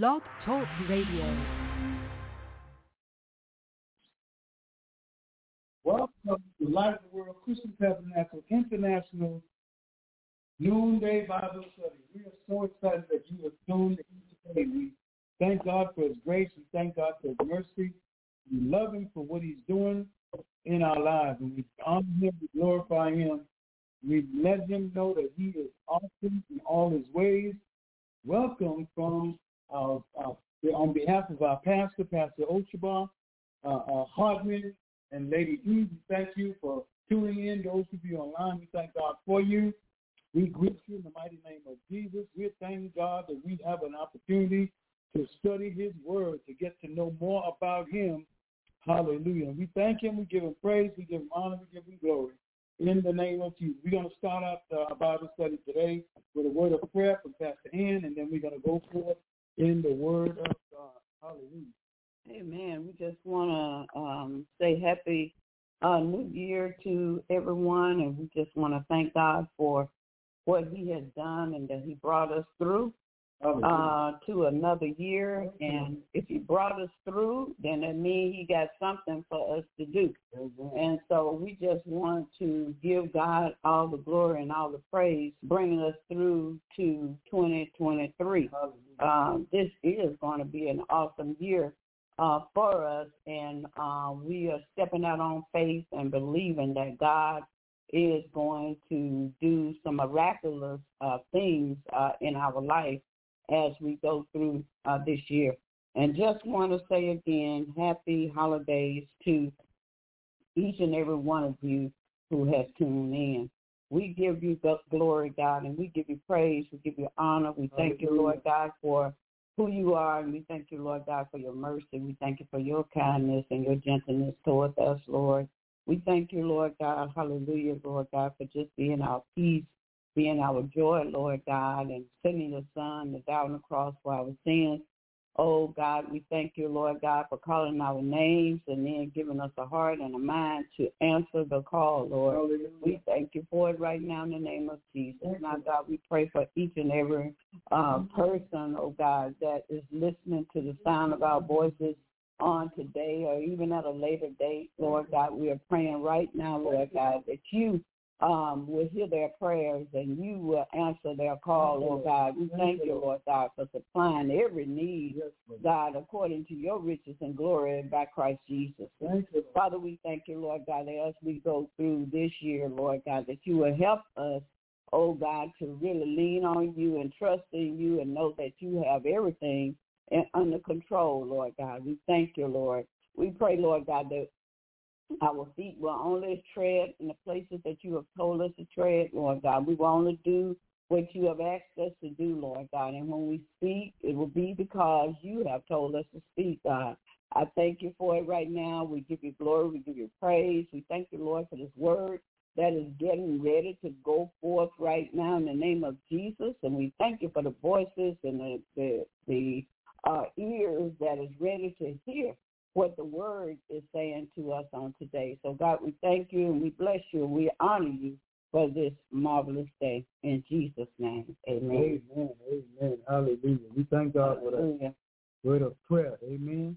Blog Talk Radio. Welcome to Light of the World Christian Tabernacle International Noonday Bible Study. We are so excited that you have tuned in today. We thank God for his grace. We thank God for his mercy. We love him for what he's doing in our lives. And we honor him, we glorify him. We let him know that he is awesome in all his ways. Welcome from our, our on behalf of our pastor, Pastor Ochabar, uh, uh, Hardman, and Lady we thank you for tuning in. Those of you online, we thank God for you. We greet you in the mighty name of Jesus. We thank God that we have an opportunity to study his word, to get to know more about him. Hallelujah. We thank him. We give him praise. We give him honor. We give him glory. In the name of Jesus. We're going to start out our Bible study today with a word of prayer from Pastor Ann, and then we're going to go forth in the word of God. Hallelujah. Amen. We just want to um, say happy uh, new year to everyone, and we just want to thank God for what he has done and that he brought us through uh, to another year. And if he brought us through, then that means he got something for us to do. And so we just want to give God all the glory and all the praise, bringing us through to 2023. Um, this is going to be an awesome year uh, for us, and uh, we are stepping out on faith and believing that God is going to do some miraculous uh, things uh, in our life as we go through uh, this year. And just want to say again, happy holidays to each and every one of you who has tuned in. We give you the glory, God, and we give you praise. We give you honor. We thank you, Lord God, for who you are, and we thank you, Lord God, for your mercy. We thank you for your kindness and your gentleness towards us, Lord. We thank you, Lord God, hallelujah, Lord God, for just being our peace, being our joy, Lord God, and sending your son to die on the cross for our sins. Oh, God, we thank you, Lord God, for calling our names and then giving us a heart and a mind to answer the call, Lord. Hallelujah. We thank you for it right now in the name of Jesus. Now, God, we pray for each and every uh, person, oh, God, that is listening to the sound of our voices on today or even at a later date, Lord God. We are praying right now, Lord God, that you um, will hear their prayers and you will answer their call, Lord God. We thank you, Lord God, for supplying every need, God, according to your riches and glory by Christ Jesus. Father, we thank you, Lord God, that as we go through this year, Lord God, that you will help us, oh God, to really lean on you and trust in you and know that you have everything under control, Lord God. We thank you, Lord. We pray, Lord God, that our feet will only tread in the places that you have told us to tread, Lord God. We will only do what you have asked us to do, Lord God. And when we speak, it will be because you have told us to speak, God. I thank you for it right now. We give you glory. We give you praise. We thank you, Lord, for this word that is getting ready to go forth right now in the name of Jesus. And we thank you for the voices and the, the, the uh, ears that is ready to hear what the word is saying to us on today. So God, we thank you and we bless you and we honor you for this marvelous day. In Jesus' name, amen. Amen. Amen. Hallelujah. We thank God for that word of prayer. Amen.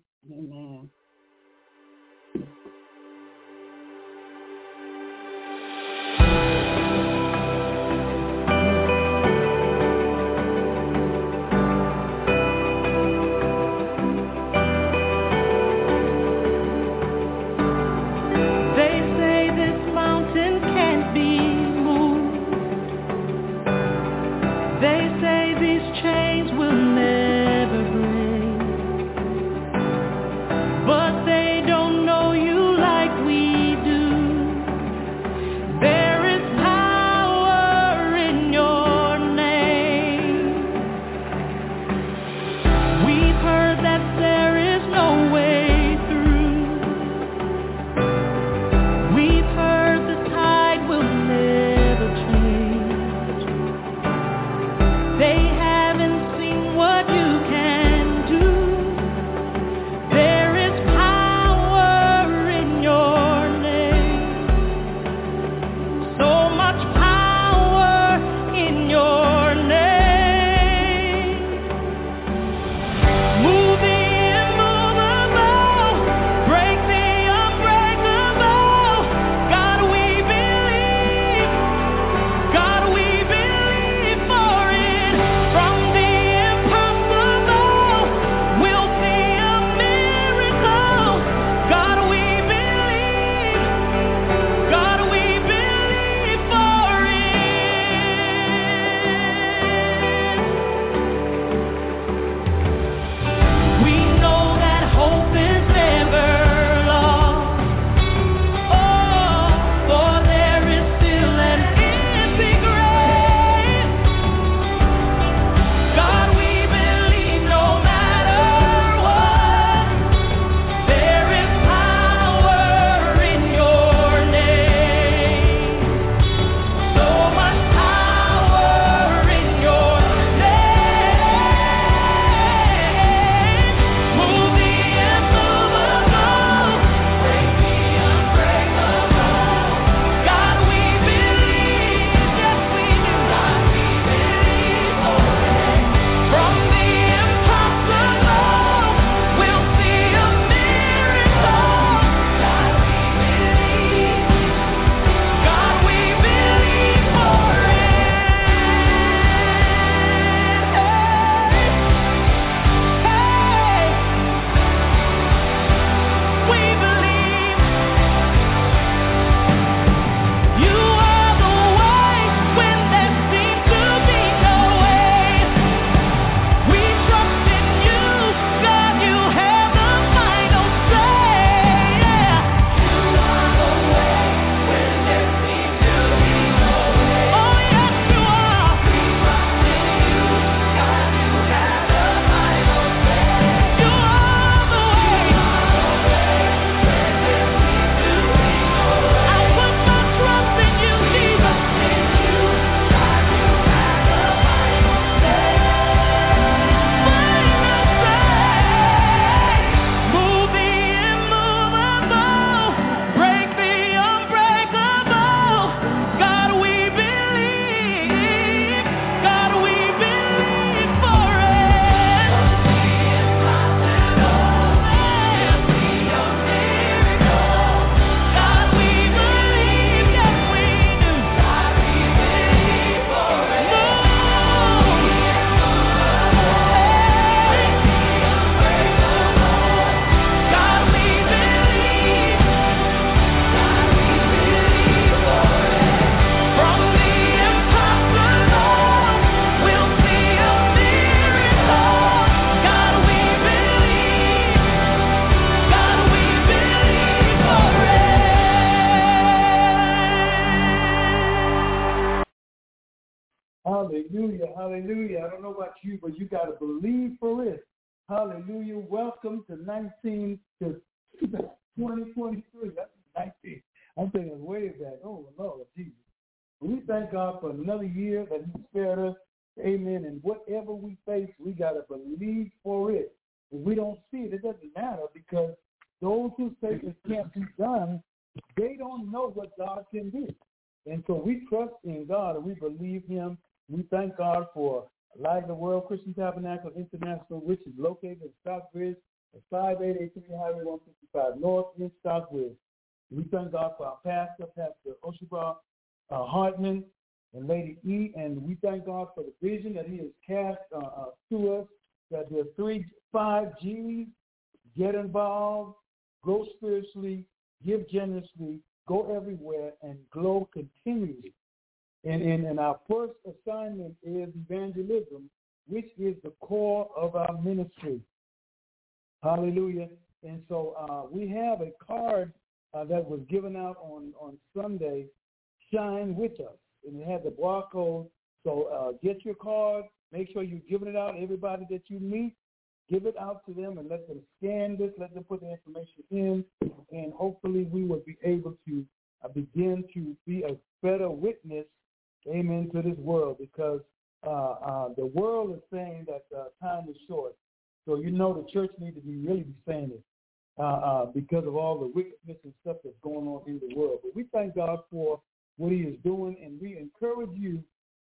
Believe for it. Hallelujah. Welcome to 19 to 2023. That's 19. I'm thinking way back. Oh, Lord Jesus. We thank God for another year that he spared us. Amen. And whatever we face, we got to believe for it. If we don't see it, it doesn't matter because those who say it can't be done, they don't know what God can do. And so we trust in God and we believe him. We thank God for Light of the World Christian Tabernacle International, which is located in Stockbridge at 5883 Highway 155 North in Stockbridge. We thank God for our pastor, Pastor Oshiba uh, Hardman and Lady E, and we thank God for the vision that he has cast uh, uh, to us, that there are three, five G's, get involved, grow spiritually, give generously, go everywhere, and glow continually. And, and, and our first assignment is evangelism, which is the core of our ministry. Hallelujah. And so uh, we have a card uh, that was given out on, on Sunday, Shine With Us. And it has a barcode. So uh, get your card. Make sure you're giving it out. Everybody that you meet, give it out to them and let them scan this. Let them put the information in. And hopefully we will be able to uh, begin to be a better witness amen, to this world because uh, uh, the world is saying that uh, time is short. So you know the church needs to be really be saying it uh, uh, because of all the wickedness and stuff that's going on in the world. But we thank God for what he is doing, and we encourage you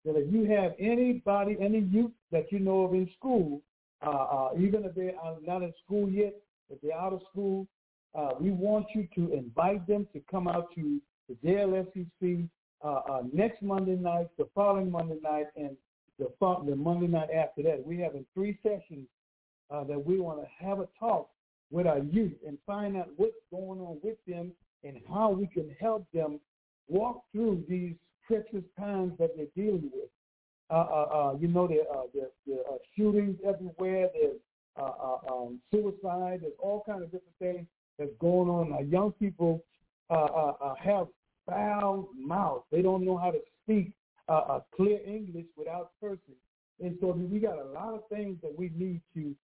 that if you have anybody, any youth that you know of in school, uh, even if they're not in school yet, if they're out of school, we want you to invite them to come out to the JLSCC uh, uh, next Monday night, the following Monday night, and the, the Monday night after that. We have in three sessions uh, that we want to have a talk with our youth and find out what's going on with them and how we can help them walk through these treacherous times that they're dealing with. Uh, uh, uh, you know, there, uh, there, there are shootings everywhere. There's uh, uh, um, suicide. There's all kinds of different things that's going on. Our young people uh, uh, uh, have foul mouth. They don't know how to speak uh, a clear English without cursing. And so we got a lot of things that we need to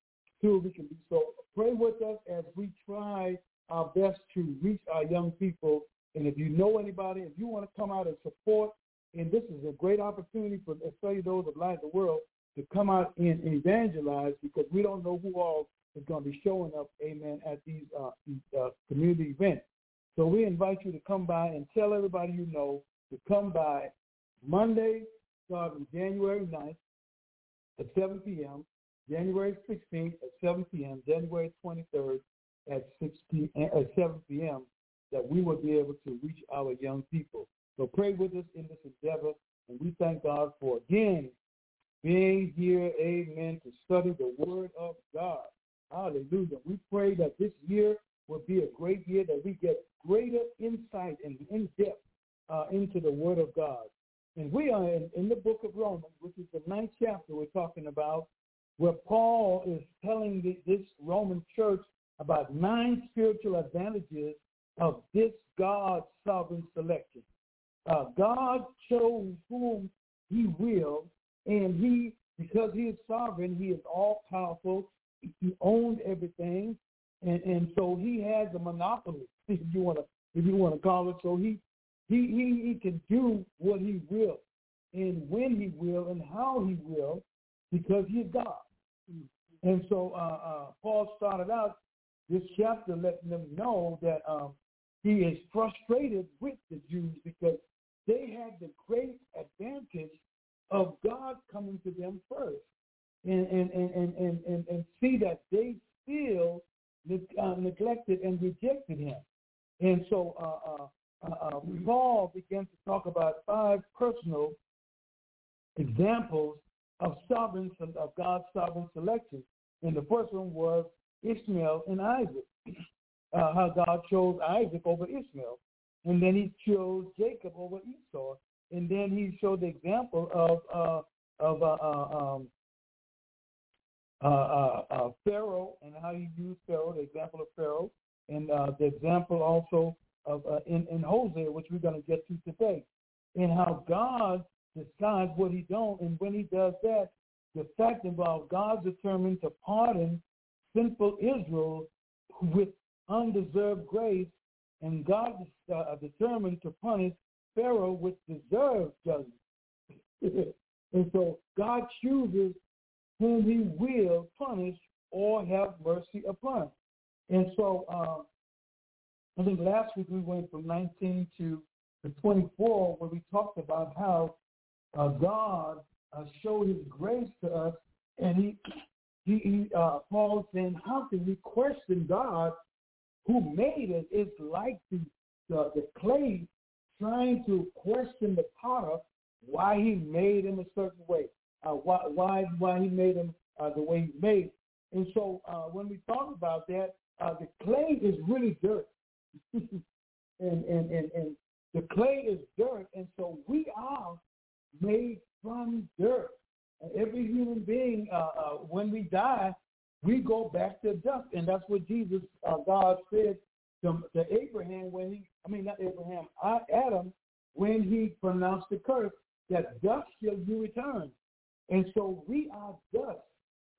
do. We can do. so pray with us as we try our best to reach our young people. And if you know anybody, if you want to come out and support, and this is a great opportunity for especially those of Light the World to come out and evangelize because we don't know who all is going to be showing up, amen, at these, uh, uh, community events. So we invite you to come by and tell everybody you know to come by Monday, starting January 9th at 7 p.m., January 16th at 7 p.m., January 23rd at 6 p. Uh, at 7 p.m. that we will be able to reach our young people. So pray with us in this endeavor, and we thank God for again being here, amen, to study the Word of God. Hallelujah. We pray that this year will be a great year, that we get greater insight and in-depth uh, into the Word of God. And we are in, in the book of Romans, which is the ninth chapter we're talking about, where Paul is telling the, this Roman church about nine spiritual advantages of this God's sovereign selection. Uh, God chose whom he will, and he, because he is sovereign, he is all powerful. He owned everything, and and so he has a monopoly, if you want to if you want to call it. So he he he he can do what he will, and when he will, and how he will, because he's God. And so uh, uh, Paul started out this chapter letting them know that um, he is frustrated with the Jews because they had the great advantage of God coming to them first, and and and and and, and, and see that they still uh, neglected and rejected him. And so uh, uh, uh, uh, Paul began to talk about five personal examples of sovereign of God's sovereign selection. And the first one was Ishmael and Isaac. Uh, how God chose Isaac over Ishmael, and then He chose Jacob over Esau, and then He showed the example of of um, uh, uh, uh, Pharaoh and how he used Pharaoh, the example of Pharaoh, and uh, the example also of uh, in, in Hosea, which we're going to get to today, and how God decides what he don't, and when he does that, the fact involves God determined to pardon sinful Israel with undeserved grace, and God uh, determined to punish Pharaoh with deserved judgment. and so God chooses whom he will punish or have mercy upon. And so um, I think last week we went from 19 to the 24 where we talked about how uh, God uh, showed his grace to us and he, he, he uh, Paul saying, how can we question God who made us? It's like the, the, the clay trying to question the potter why he made him a certain way, uh, why, why, why he made him uh, the way he made. And so uh, when we talk about that, uh, the clay is really dirt. and, and, and, and the clay is dirt. And so we are made from dirt. And every human being, uh, uh, when we die, we go back to dust. And that's what Jesus, uh, God said to, to Abraham when he, I mean, not Abraham, Adam, when he pronounced the curse, that dust shall you return. And so we are dust.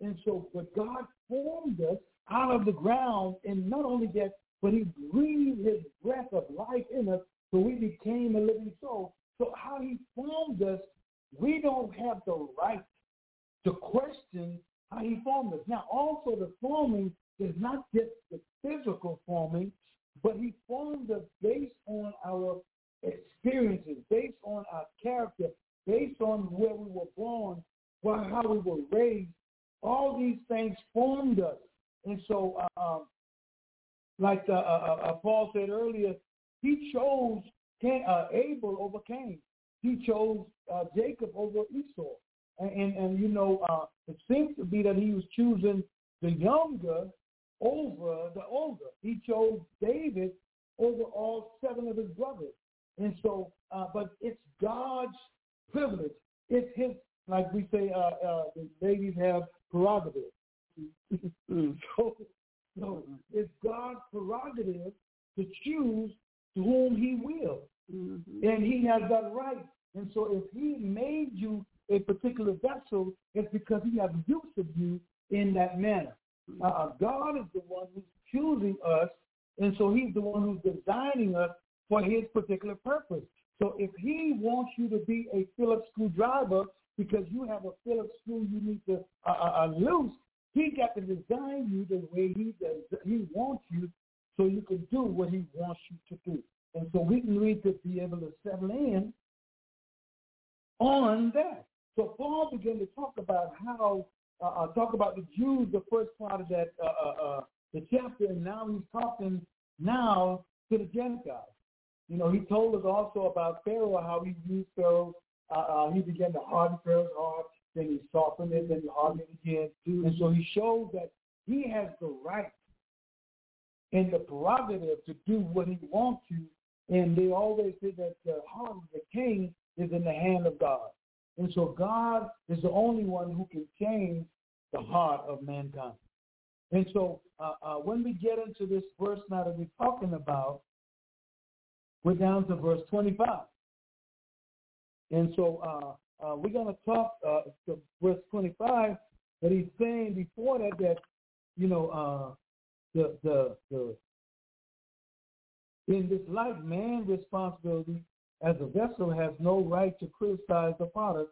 And so, but God formed us out of the ground, and not only that, but he breathed his breath of life in us, so we became a living soul. So how he formed us, we don't have the right to question how he formed us. Now, also the forming is not just the physical forming, but he formed us based on our experiences, based on our character, based on where we were born, how we were raised. All these things formed us. And so, uh, like uh, uh, uh, Paul said earlier, he chose Cain, uh, Abel over Cain. He chose uh, Jacob over Esau. And, and, and you know, it seems to be that he was choosing the younger over the older. He chose David over all seven of his brothers. And so, but it's God's privilege. It's his, like we say, uh, uh, the ladies have prerogative. so, so it's God's prerogative to choose to whom he will. Mm-hmm. And he has that right. And so if he made you a particular vessel, it's because he has use of you in that manner. Mm-hmm. Uh, God is the one who's choosing us, and so he's the one who's designing us for his particular purpose. So if he wants you to be a Phillips screwdriver because you have a Phillips screw you need to uh, uh, uh, loose, he got to design you the way he does. He wants you so you can do what he wants you to do. And so we need to be able to settle in on that. So Paul began to talk about how, uh, uh, talk about the Jews, the first part of that, uh, the chapter, and now he's talking now to the Gentiles. You know, he told us also about Pharaoh, how he used Pharaoh. Uh, uh, he began to harden Pharaoh's heart, then he softened it, then he hardened it again. And so he showed that he has the right and the prerogative to do what he wants to. And they always say that the heart of the king is in the hand of God. And so God is the only one who can change the heart of mankind. And so uh, uh, when we get into this verse now that we're talking about, we're down to verse 25. And so uh, uh we're going to talk uh, to verse 25, but he's saying before that that, you know, uh, the, the, the, in this life, man's responsibility as a vessel has no right to criticize the potter,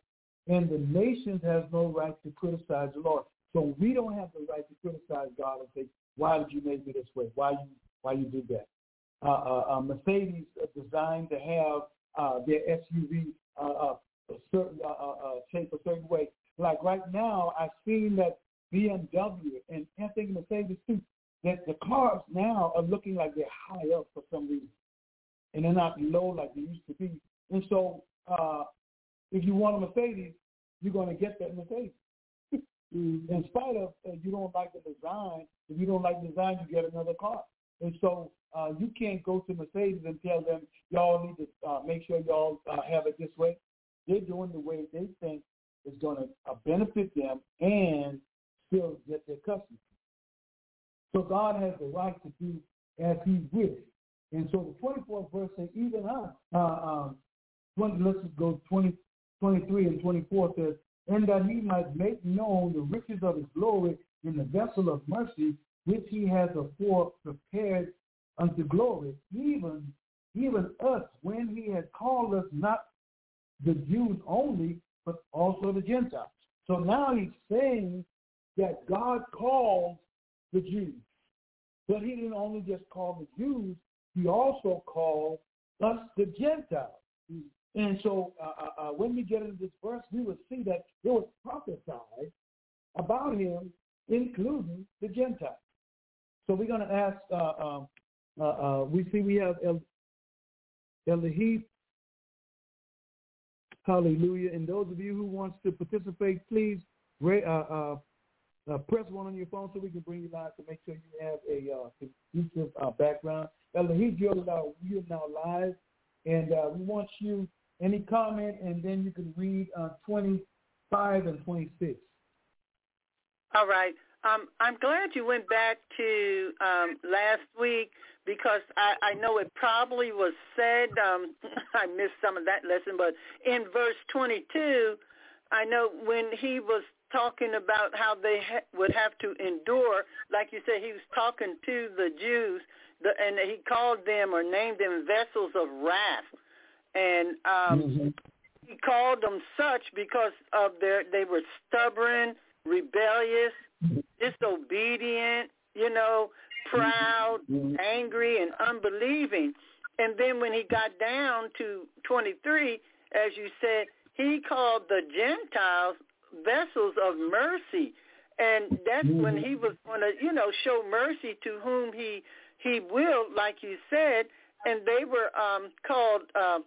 and the nations has no right to criticize the Lord. So we don't have the right to criticize God and say, "Why did you make me this way? Why you why you did that?" Uh, uh, uh, Mercedes designed to have uh, their SUV uh, uh, a certain shape a certain way. Like right now, I've seen that BMW and I think Mercedes too. That the cars now are looking like they're high up for some reason and they're not low like they used to be. And so uh, if you want a Mercedes, you're going to get that Mercedes. mm-hmm. In spite of uh, you don't like the design, if you don't like the design, you get another car. And so uh, you can't go to Mercedes and tell them y'all need to uh, make sure y'all uh, have it this way. They're doing the way they think is going to uh, benefit them and still get their customers. So God has the right to do as he wishes. And so the 24th verse says, even I, uh, um, 20, let's go 20, 23 and 24 says, and that he might make known the riches of his glory in the vessel of mercy, which he has afore prepared unto glory, even even us, when he had called us not the Jews only, but also the Gentiles. So now he's saying that God called the Jews. But he didn't only just call the Jews, he also called us the Gentiles. And so uh, uh, uh, when we get into this verse, we will see that it was prophesied about him, including the Gentiles. So we're going to ask, uh, um, uh, uh, we see we have El, Elahith, hallelujah. And those of you who wants to participate, please press one on your phone so we can bring you live to make sure you have a conducive background. Elahith, you're you're now live, and we want you any comment, and then you can read uh, 25 and 26. All right. Um, I'm glad you went back to um, last week because I, I know it probably was said. Um, I missed some of that lesson, but in verse 22, I know when he was talking about how they ha- would have to endure, like you said, he was talking to the Jews, the, and he called them or named them vessels of wrath and um, mm-hmm. he called them such because of their they were stubborn, rebellious, disobedient, you know, proud, angry, and unbelieving. And then when he got down to 23, as you said, he called the Gentiles vessels of mercy. And that's when he was going to, you know, show mercy to whom he he will, like you said. And they were um, called uh,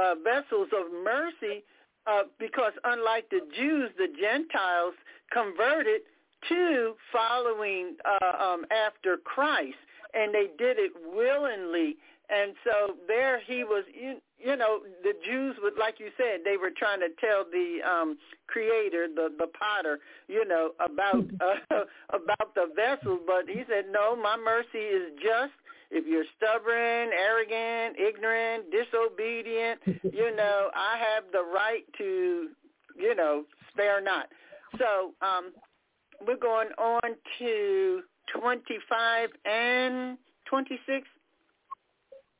uh, vessels of mercy uh, because unlike the Jews, the Gentiles converted to following uh, um, after Christ, and they did it willingly. And so there he was, you, you know, the Jews would, like you said, they were trying to tell the um, creator, the the potter, you know, about uh, about the vessels, but he said, no, my mercy is just if you're stubborn, arrogant, ignorant, disobedient, you know, I have the right to, you know, spare not. So um, we're going on to 25 and 26.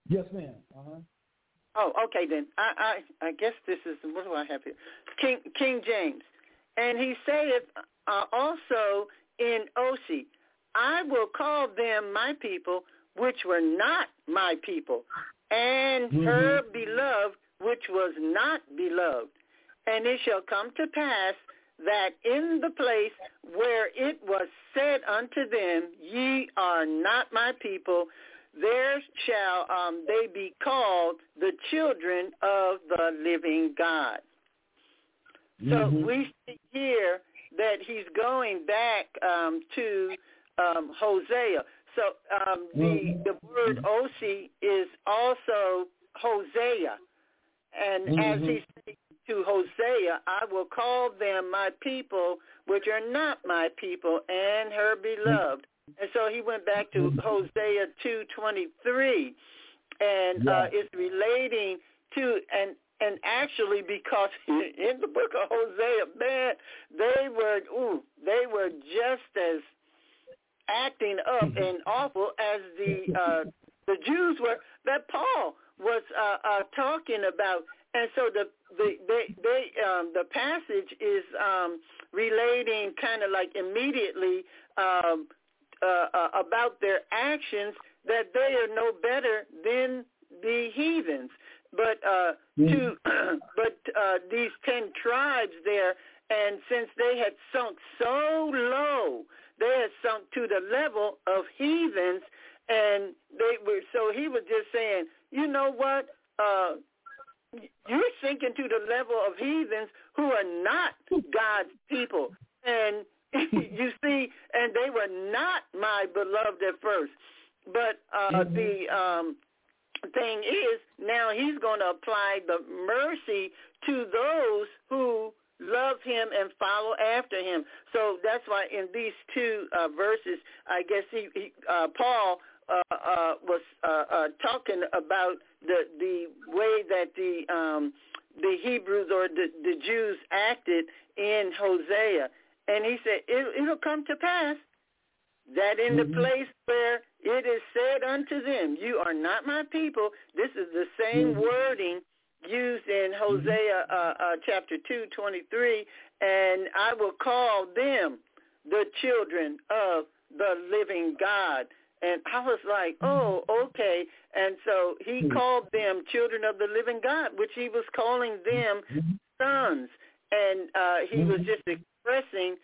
Yes, ma'am. Uh-huh. Oh, okay then. I, I I guess this is what do I have here? King King James, and he saith uh, also in Osee, I will call them my people, which were not my people, and mm-hmm. her beloved, which was not beloved. And it shall come to pass that in the place where it was said unto them, Ye are not my people, there shall um, they be called the children of the living God. Mm-hmm. So we see here that he's going back um, to um, Hosea. So um, the mm-hmm. the word Osee is also Hosea, and mm-hmm. as he to Hosea, I will call them my people, which are not my people, and her beloved. And so he went back to. Hosea two twenty three, and uh, it's relating to and and actually because in the book of Hosea, man, they were ooh, they were just as acting up mm-hmm. and awful as the uh, the Jews were that Paul was uh, uh, talking about. And so the the they, they um, the passage is um, relating kind of like immediately um, uh, uh, about their actions that they are no better than the heathens. But uh, mm-hmm. to but uh, these ten tribes there, and since they had sunk so low they had sunk to the level of heathens, and they were. So he was just saying, you know what? Uh, you're sinking to the level of heathens who are not God's people, and you see, and they were not my beloved at first. But uh, mm-hmm. the um, thing is, now he's going to apply the mercy to those who love him and follow after him. So that's why in these two uh, verses, I guess he, he uh, Paul uh, uh, was uh, uh, talking about the the way that the um, the Hebrews or the, the Jews acted in Hosea. And he said, it, it'll come to pass that in Mhm. the place where it is said unto them, you are not my people, this is the same Mhm. wording used in Hosea uh, uh, chapter 2, 23, and I will call them the children of the living God. And I was like, oh, okay. And so he Mhm. called them children of the living God, which he was calling them Mhm. sons. And uh, he was just expressing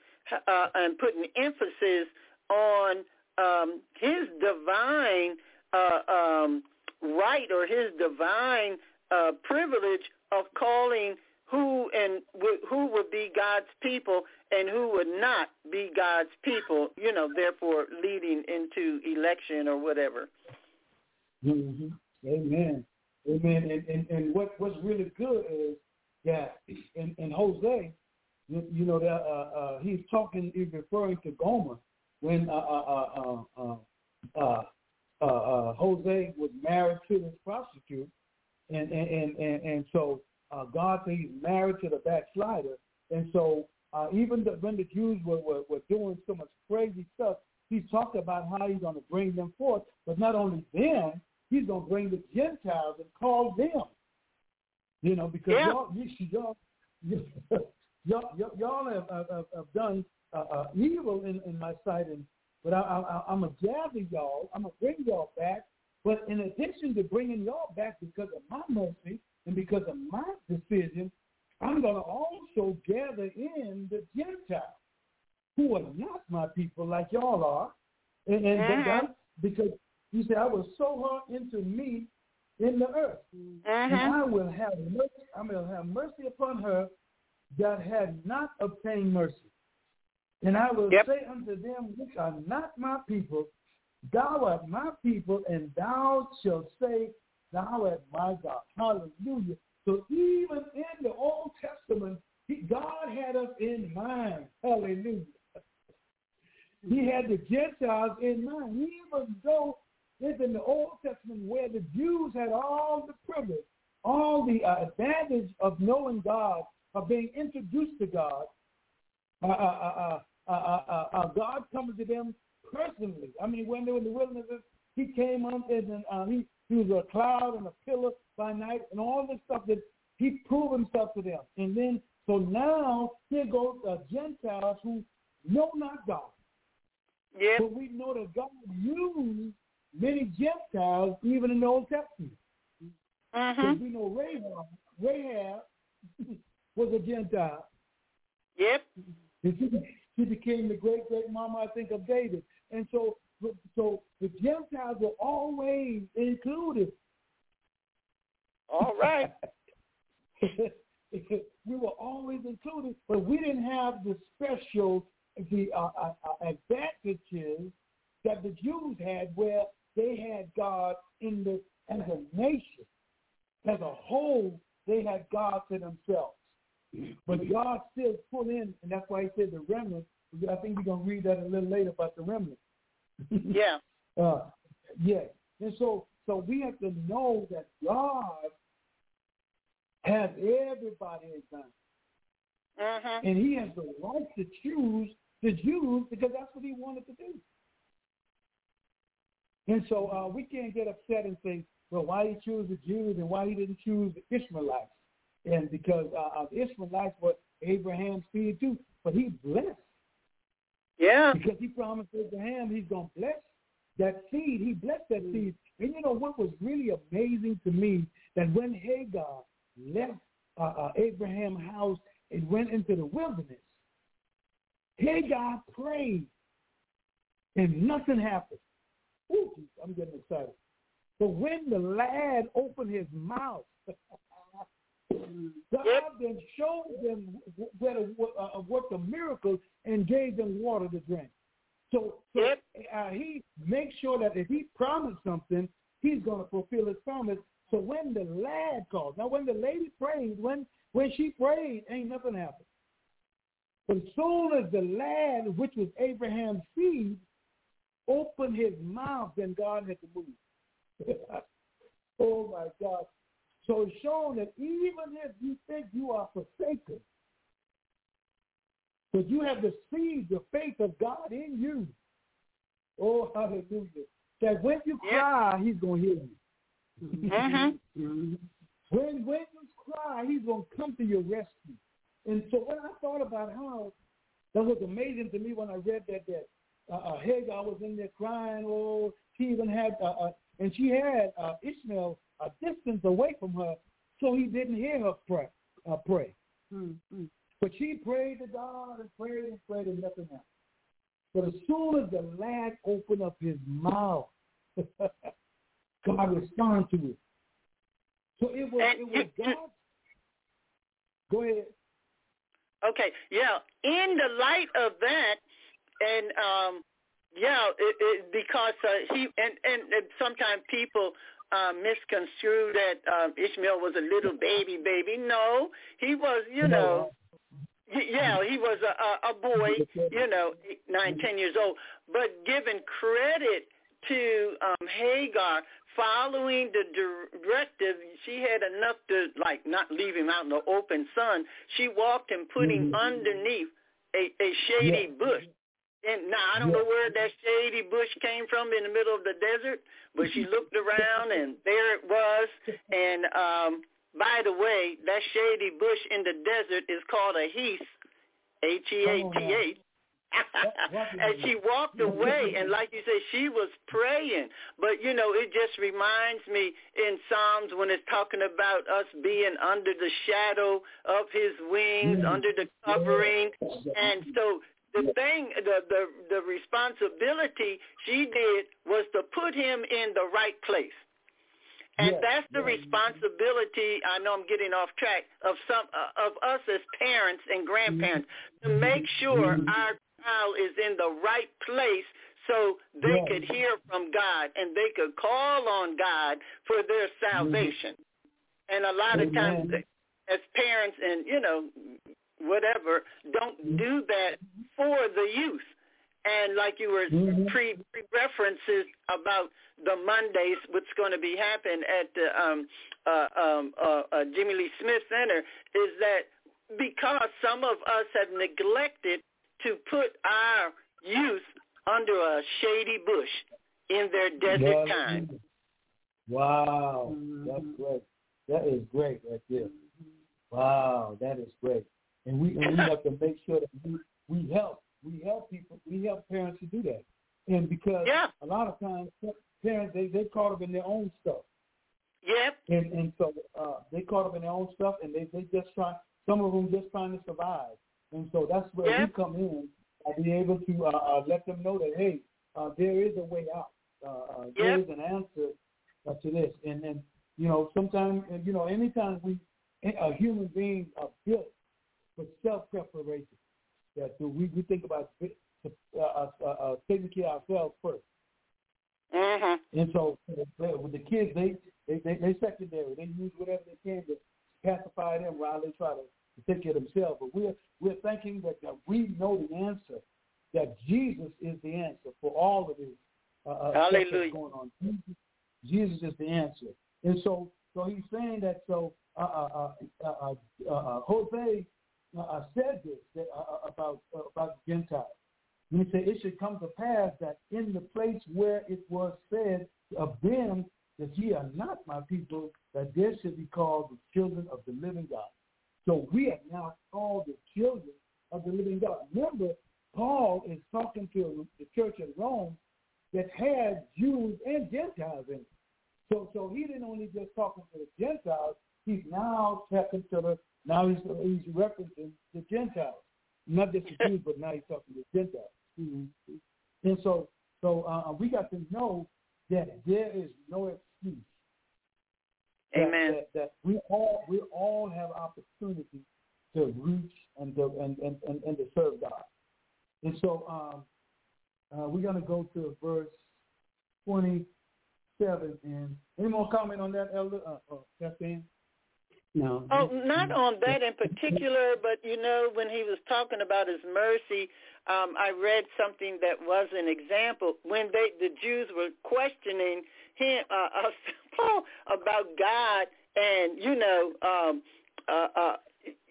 uh, and putting emphasis on um, his divine uh, um, right or his divine uh, privilege of calling who and who would be God's people and who would not be God's people, you know, therefore leading into election or whatever. hmm Amen. Amen. And, and and what what's really good is that in, in Hosea, you, you know that uh, uh, he's talking, he's referring to Gomer when uh, uh, uh, uh, uh, uh, uh, Hosea was married to this prostitute, and and and and, and so uh, God said he's married to the backslider, and so uh, even the, when the Jews were, were were doing so much crazy stuff, he talked about how he's going to bring them forth, but not only them, he's going to bring the Gentiles and call them. You know, because Yeah. y'all, y'all, y'all, y'all, y'all have, have, have done uh, uh, evil in, in my sight, and but I, I, I'm gonna gather y'all. I'm gonna bring y'all back. But in addition to bringing y'all back because of my mercy and because of my decision, I'm gonna also gather in the Gentiles who are not my people like y'all are, and, and. God, because you said I will sow her into me in the earth and Mm-hmm. I will have mercy. I will have mercy upon her that had not obtained mercy. And I will Yep. say unto them which are not my people, Thou art my people, and thou shalt say, Thou art my God. Hallelujah. So even in the Old Testament, he, God had us in mind. Hallelujah. He had the Gentiles in mind, even though it's in the Old Testament where the Jews had all the privilege, all the uh, advantage of knowing God, of being introduced to God. Uh, uh, uh, uh, uh, uh, uh, God comes to them personally. I mean, when they were in the wilderness, he came on and uh, he, he was a cloud and a pillar by night and all this stuff that he proved himself to them. And then, so now here goes the Gentiles who know not God. Yep. But we know that God used many Gentiles even in the Old Testament. Mm-hmm. we know Rahab, Rahab was a Gentile. Yep. She became the great great mama, I think, of David. And so, so the Gentiles were always included. All right. we were always included, but we didn't have the special, the uh, uh, uh, advantages that the Jews had, where they had God in the as a nation, as a whole, they had God to themselves. But God still put in, and that's why He said the remnant. I think we're gonna read that a little later about the remnant. Yeah. Uh, yes. And so, so we have to know that God has everybody in mind, Mm-hmm. and He has the right to choose the Jews because that's what He wanted to do. And so uh, we can't get upset and say, well, why He chose the Jews and why He didn't choose the Ishmaelites, and because uh, uh, the Ishmaelites were Abraham's seed too, but He blessed Yeah. because he promised Abraham he's going to bless that seed. He blessed that seed. And you know what was really amazing to me that when Hagar left uh, uh, Abraham's house and went into the wilderness, Hagar prayed and nothing happened. Ooh, I'm getting excited. But when the lad opened his mouth, God then showed them where to uh, work the miracles and gave them water to drink. So, so Yep. uh, he makes sure that if he promised something, he's going to fulfill his promise. So when the lad called, now when the lady prayed, when when she prayed, ain't nothing happened. But as soon as the lad, which was Abraham's seed, opened his mouth, then God had to move. oh my God. So it's shown that even if you think you are forsaken, but you have the seed, the faith of God in you. Oh, hallelujah. That when you cry, he's going to hear you. Mm-hmm. When, when you cry, he's going to come to your rescue. And so when I thought about how that was amazing to me when I read that, that uh, uh, Hagar was in there crying. Oh, she even had, uh, uh, and she had uh, Ishmael a distance away from her, so he didn't hear her pray. Uh, pray. Mm-hmm. But she prayed to God and prayed and prayed and nothing happened. But as soon as the lad opened up his mouth, God responded to it. So it was, it was God. Go ahead. Okay, yeah. In the light of that, and um, yeah, it, it, because uh, he and, and and sometimes people uh, misconstrue that um, Ishmael was a little baby baby. No, he was, you know, yeah, he was a, a boy, you know, nine, ten years old. But giving credit to um, Hagar following the directive, she had enough to like not leave him out in the open sun. She walked him putting mm-hmm. underneath a, a shady bush. And now I don't know where that shady bush came from in the middle of the desert, but she looked around and there it was. And um by the way, that shady bush in the desert is called a heath, H-E-A-T-H. and she walked away, and like you say, she was praying. But you know, it just reminds me in Psalms when it's talking about us being under the shadow of His wings, mm-hmm. under the covering, and so the thing, the the the responsibility she did was to put him in the right place. And yes, that's the yes. responsibility. I know I'm getting off track of some uh, of us as parents and grandparents mm-hmm. to make sure mm-hmm. our child is in the right place so they yes. could hear from God and they could call on God for their salvation. Mm-hmm. And a lot Amen. of times as parents and, you know, whatever, don't mm-hmm. do that for the youth. And like you were mm-hmm. pre references about the Mondays, what's going to be happening at the um, uh, um, uh, uh, Jimmy Lee Smith Center is that because some of us have neglected to put our youth under a shady bush in their desert time. Wow, that's great. That is great right there. Wow, that is great. And we and we have to make sure that we, we help. We help people. We help parents to do that. And because yeah. a lot of times parents they they caught up in their own stuff. Yep. And and so uh, they caught up in their own stuff, and they they just try. Some of them just trying to survive. And so that's where yep. we come in and be able to uh, uh, let them know that hey, uh, there is a way out. Uh, uh yep. There is an answer uh, to this. And then you know sometimes you know anytime we a human being are built for self preparation. That so we we think about uh, uh, uh, taking care of ourselves 1st mm-hmm. And so with the kids, they they they, they secondary. They use whatever they can to pacify them while they try to to take care of themselves. But we're we're thinking that, that we know the answer, that Jesus is the answer for all of this uh, uh Hallelujah. going on. Jesus, Jesus is the answer, and so so he's saying that. So uh, uh, uh, uh, uh, uh Hosea uh, said this that, uh, about uh, about Gentiles. He said, it should come to pass that in the place where it was said of them that ye are not my people, that they should be called the children of the living God. So we are now called the children of the living God. Remember, Paul is talking to the church at Rome that had Jews and Gentiles in it. So, so he didn't only just talking to the Gentiles. He's now talking to the now he's he's referencing the Gentiles, not just the Jews, but now he's talking to the Gentiles. Mm-hmm. And so, so uh, we got to know that there is no excuse Amen. That, that, we all we all have opportunity to reach and to and, and, and, and to serve God. And so um, uh, we're going to go to verse 27. And any more comment on that, Elder? Uh, uh, Kathleen? No. Oh, not on that in particular, but you know, when he was talking about his mercy, um, I read something that was an example when they the Jews were questioning him uh, uh, Paul about God and you know, um, uh, uh,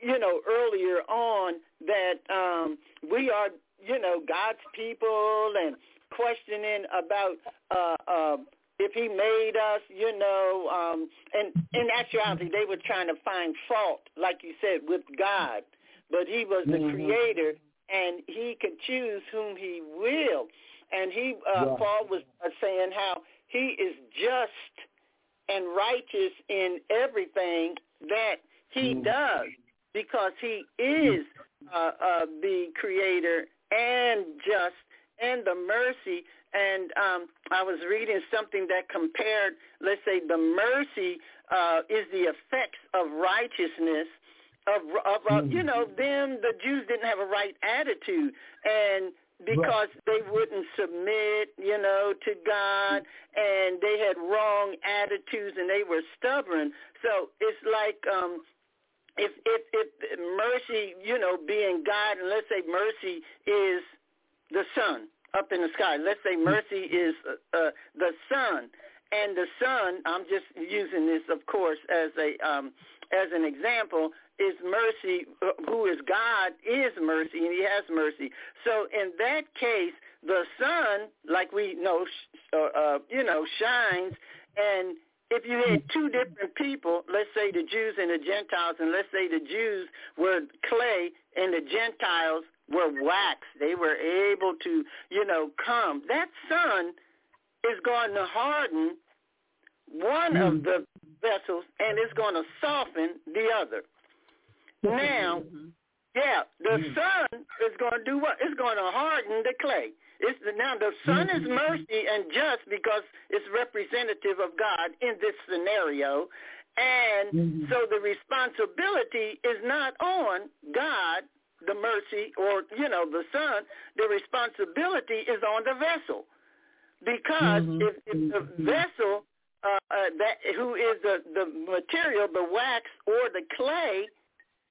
you know, earlier on that um, we are, you know, God's people and questioning about uh, uh, if he made us, you know, um, and in actuality, they were trying to find fault, like you said, with God. But he was the Mhm. creator, and he could choose whom he will. And he, uh, Right. Paul was uh, saying how he is just and righteous in everything that he Mhm. does because he is uh, uh, the creator and just and the mercy. And um, I was reading something that compared, let's say, the mercy uh, is the effects of righteousness. Of, of uh, you know, them the Jews didn't have a right attitude, and because they wouldn't submit, you know, to God, and they had wrong attitudes, and they were stubborn. So it's like um, if if if mercy, you know, being God, and let's say mercy is the sun up in the sky. Let's say mercy is uh, uh, the sun, and the sun. I'm just using this, of course, as a um, as an example. Is mercy, uh, who is God, is mercy, and He has mercy. So in that case, the sun, like we know, uh, uh, you know, shines, and if you had two different people, let's say the Jews and the Gentiles, and let's say the Jews were clay and the Gentiles were wax, they were able to, you know, come. That sun is going to harden one of mm. the vessels and it's going to soften the other. Now, mm-hmm. yeah, the mm. sun is going to do what? It's going to harden the clay. It's the, now the sun is mm-hmm. mercy and just because it's representative of God in this scenario, and mm-hmm. so the responsibility is not on God, the mercy, or you know the sun. The responsibility is on the vessel, because if, if the vessel uh, uh, that who is the the material, the wax or the clay,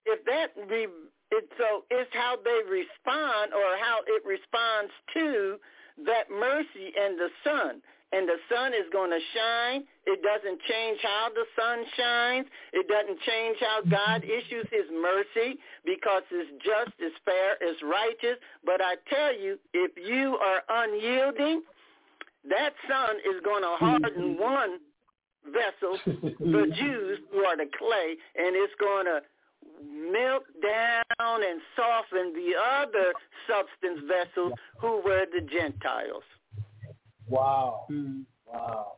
if that re, it, so it's how they respond or how it responds to that mercy and the sun. And the sun is going to shine. It doesn't change how the sun shines. It doesn't change how God mm-hmm. issues his mercy because it's just, it's fair, it's righteous. But I tell you, if you are unyielding, that sun is going to harden mm-hmm. one vessel, the Jews who are the clay, and it's going to melt down and soften the other substance vessels who were the Gentiles. Wow. Mm. Wow.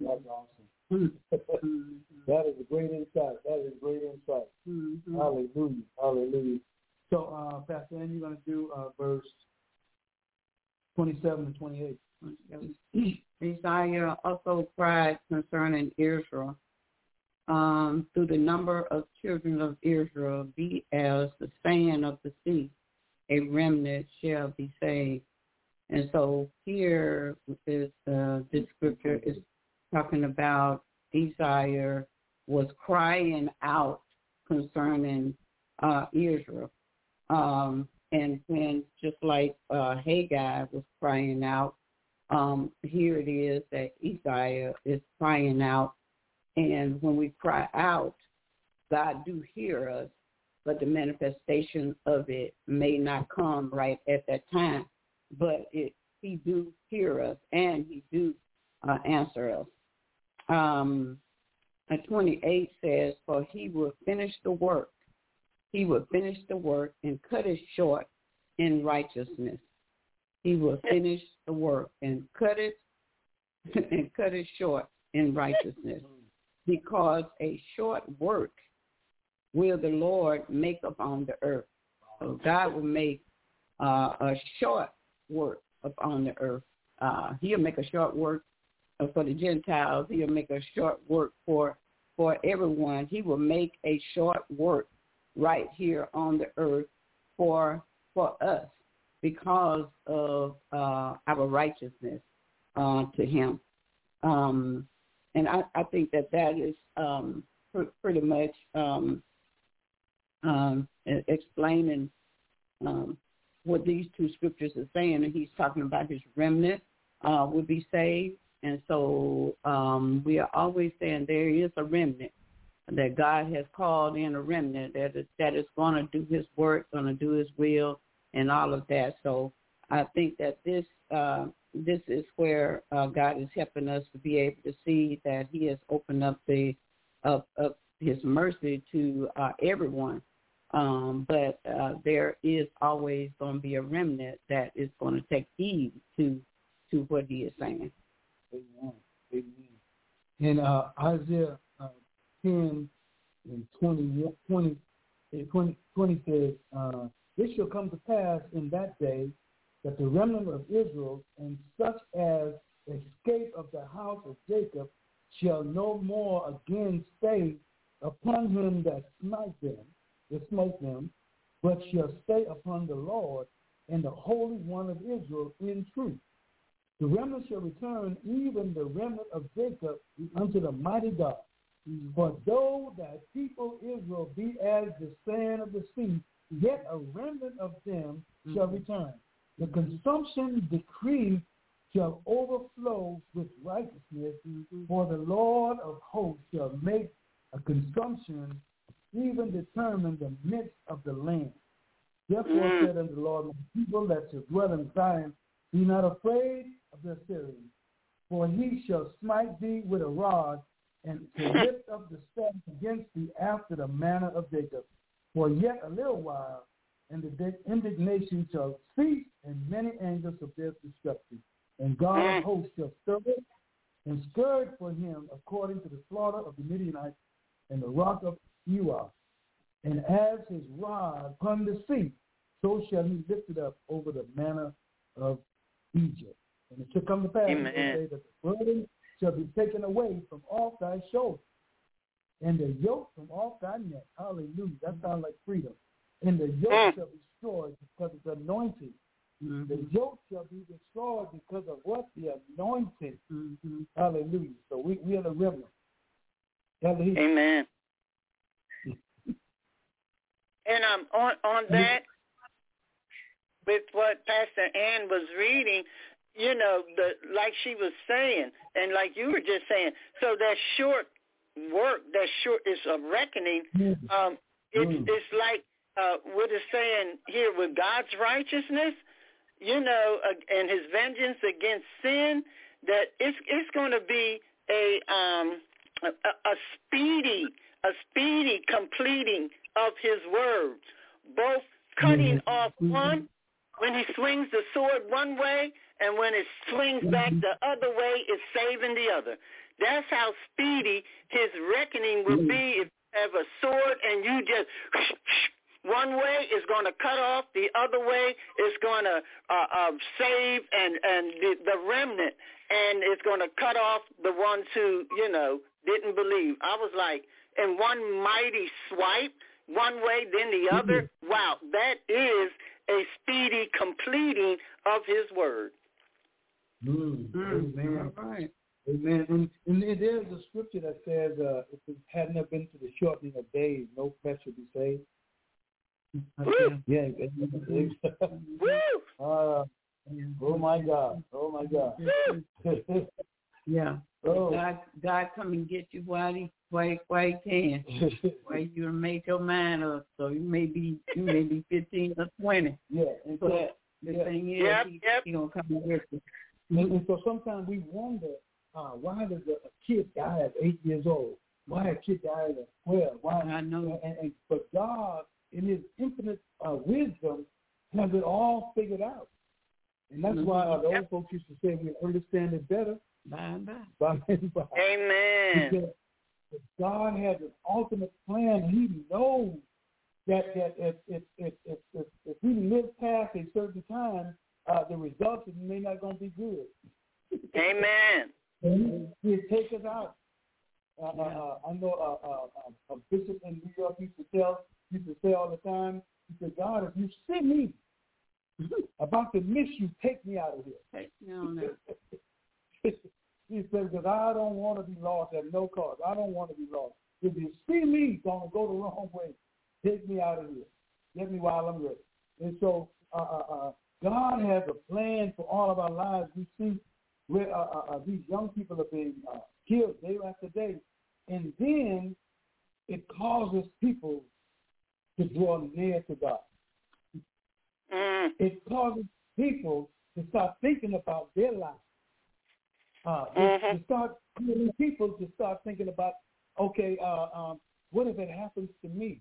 That's awesome. that is a great insight. That is a great insight. Mhm. Hallelujah. Hallelujah. So, uh, Pastor Ann, you're going to do uh, verse 27 and 28. Isaiah also cried concerning Israel. Um, through the number of children of Israel, be as the sand of the sea, a remnant shall be saved. And so here is uh, this scripture is talking about Isaiah was crying out concerning uh, Israel. Um, and when just like uh, Haggai was crying out, um, here it is that Isaiah is crying out. And when we cry out, God do hear us, but the manifestation of it may not come right at that time. But it, he do hear us and he do uh, answer us. Um, and 28 says, for he will finish the work. He will finish the work and cut it short in righteousness. He will finish the work and cut it and cut it short in righteousness. Because a short work will the Lord make upon the earth. So God will make uh, a short work upon the earth. Uh, he'll make a short work uh, for the Gentiles. He'll make a short work for for everyone. He will make a short work right here on the earth for for us because of uh, our righteousness uh, to Him. Um, and I, I think that that is um, pr- pretty much um, um, explaining um, what these two scriptures are saying. And he's talking about his remnant uh, would be saved. And so um, we are always saying there is a remnant. that God has called in a remnant that is, that is going to do His work, going to do His will, and all of that. So I think that this uh, this is where uh, God is helping us to be able to see that He has opened up the of, of His mercy to uh, everyone. Um, but uh, there is always going to be a remnant that is going to take heed to to what He is saying. Amen. Amen. In uh, Isaiah uh, 10 and 20, 20, 20, 20 says, uh, It shall come to pass in that day that the remnant of Israel and such as escape of the house of Jacob shall no more again stay upon him that smite them, that smote them, but shall stay upon the Lord and the Holy One of Israel in truth. The remnant shall return, even the remnant of Jacob, unto the mighty God. Mm-hmm. For though that people Israel be as the sand of the sea, yet a remnant of them mm-hmm. shall return. The consumption decree shall overflow with righteousness, mm-hmm. for the Lord of hosts shall make a consumption, even determine the midst of the land. Therefore mm. said unto the Lord, My people that shall dwell in Zion, be not afraid of the Assyrians, for he shall smite thee with a rod, and to lift up the staff against thee after the manner of Jacob. For yet a little while, and the indignation shall cease, and many angels of death destruction. And God's mm. hosts shall stir it and scourge for him according to the slaughter of the Midianites and the rock of Uah. And as his rod upon the sea, so shall he lift it up over the manner of Egypt. And it shall come to pass that the burden shall be taken away from off thy shoulders, and the yoke from off thy neck. Hallelujah. That sounds like freedom. And the yoke mm. shall be destroyed because it's anointed. Mm-hmm. The yoke shall be destroyed because of what? The anointing. Mm-hmm. Hallelujah. So we, we are the remnant. Hallelujah. Amen. And um, on on that, with what Pastor Ann was reading, you know, the like she was saying, and like you were just saying. So that short work, that short is a reckoning. Um, it's mm. it's like uh, what it's saying here with God's righteousness, you know, uh, and His vengeance against sin. That it's it's going to be a um a, a speedy a speedy completing of His word, both cutting mm-hmm. off one when he swings the sword one way and when it swings back mm-hmm. the other way, it's saving the other. That's how speedy his reckoning will be if you have a sword and you just one way is going to cut off, the other way is going to uh, uh, save and and the, the remnant, and it's going to cut off the ones who you know didn't believe. I was like, in one mighty swipe, one way then the other. Mm-hmm. Wow, that is a speedy completing of his word. Mm, mm, amen. All right. Amen. And, and there's a scripture that says, uh, if it had not been for the shortening of days, no flesh would be saved. yeah. uh, oh my God. Oh my God. yeah. Oh. God, God come and get you while he while, while he can. while you made your mind up, so you may be you may be fifteen or twenty. Yeah. And so, but the yeah. thing is, yep, he, yep. he gonna come and get you. And, and so sometimes we wonder, uh, why does a, a kid die at eight years old? Why a kid die at twelve? Why? I know. And, and but God, in His infinite uh, wisdom, has it all figured out. And that's mm-hmm. why uh, the old folks used to say we understand it better by and by. By and by. Amen. Because God has an ultimate plan. He knows that that if if if if, if, if we live past a certain time, uh, the results may not going to be good. Amen. He take us out. Uh, uh, uh, I know uh, uh, uh, a bishop in New York used to tell, used to say all the time. He said, "God, if you see me about to miss you, take me out of here." Take me on he said, because I don't want to be lost at no cost. I don't want to be lost. If you see me going to go the wrong way, take me out of here. Get me while I'm ready. And so uh, uh, uh, God has a plan for all of our lives. We see where uh, uh, uh, these young people are being uh, killed day after day. And then it causes people to draw near to God. Mm. It causes people to start thinking about their life. Uh, Mhm. To start getting people to start thinking about, okay, uh, um, what if it happens to me?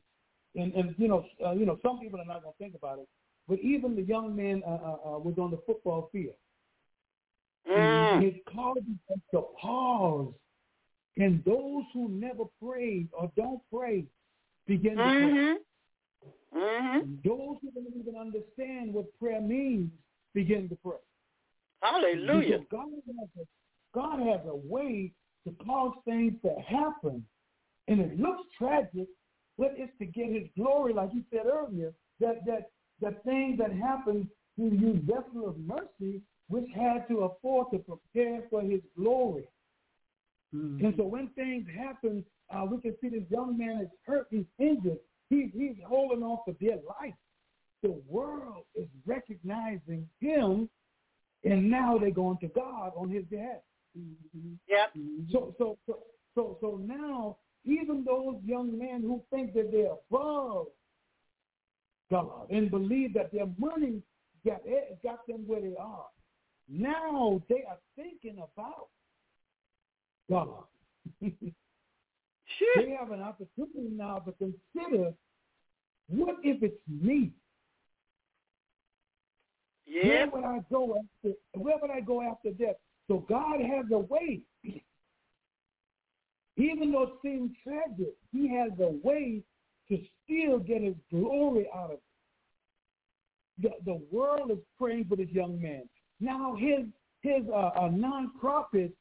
And and you know, uh, you know, some people are not going to think about it, but even the young man uh, uh, uh, was on the football field. Mm. It causes us to pause, and those who never prayed or don't pray begin to pray. Mhm. Mhm. Those who don't even understand what prayer means begin to pray. Hallelujah. Because God has God has a way to cause things to happen, and it looks tragic, but it's to get His glory, like you said earlier. That that the thing that happened to you, vessel of mercy, which had to afford to prepare for His glory. Mm-hmm. And so when things happen, uh, we can see this young man is hurt, he's injured, he's, he's holding on for dear life. The world is recognizing him, and now they're going to God on his behalf. Mm-hmm. Yep. So, so, so, so, so now, even those young men who think that they're above God and believe that their money got got them where they are, now they are thinking about God. They have an opportunity now to consider what if it's me? Yeah. Where would I go after where would I go after death? So God has a way. Even though it seems tragic, he has a way to still get his glory out of it. The, the world is praying for this young man. Now his his uh, uh, nonprofit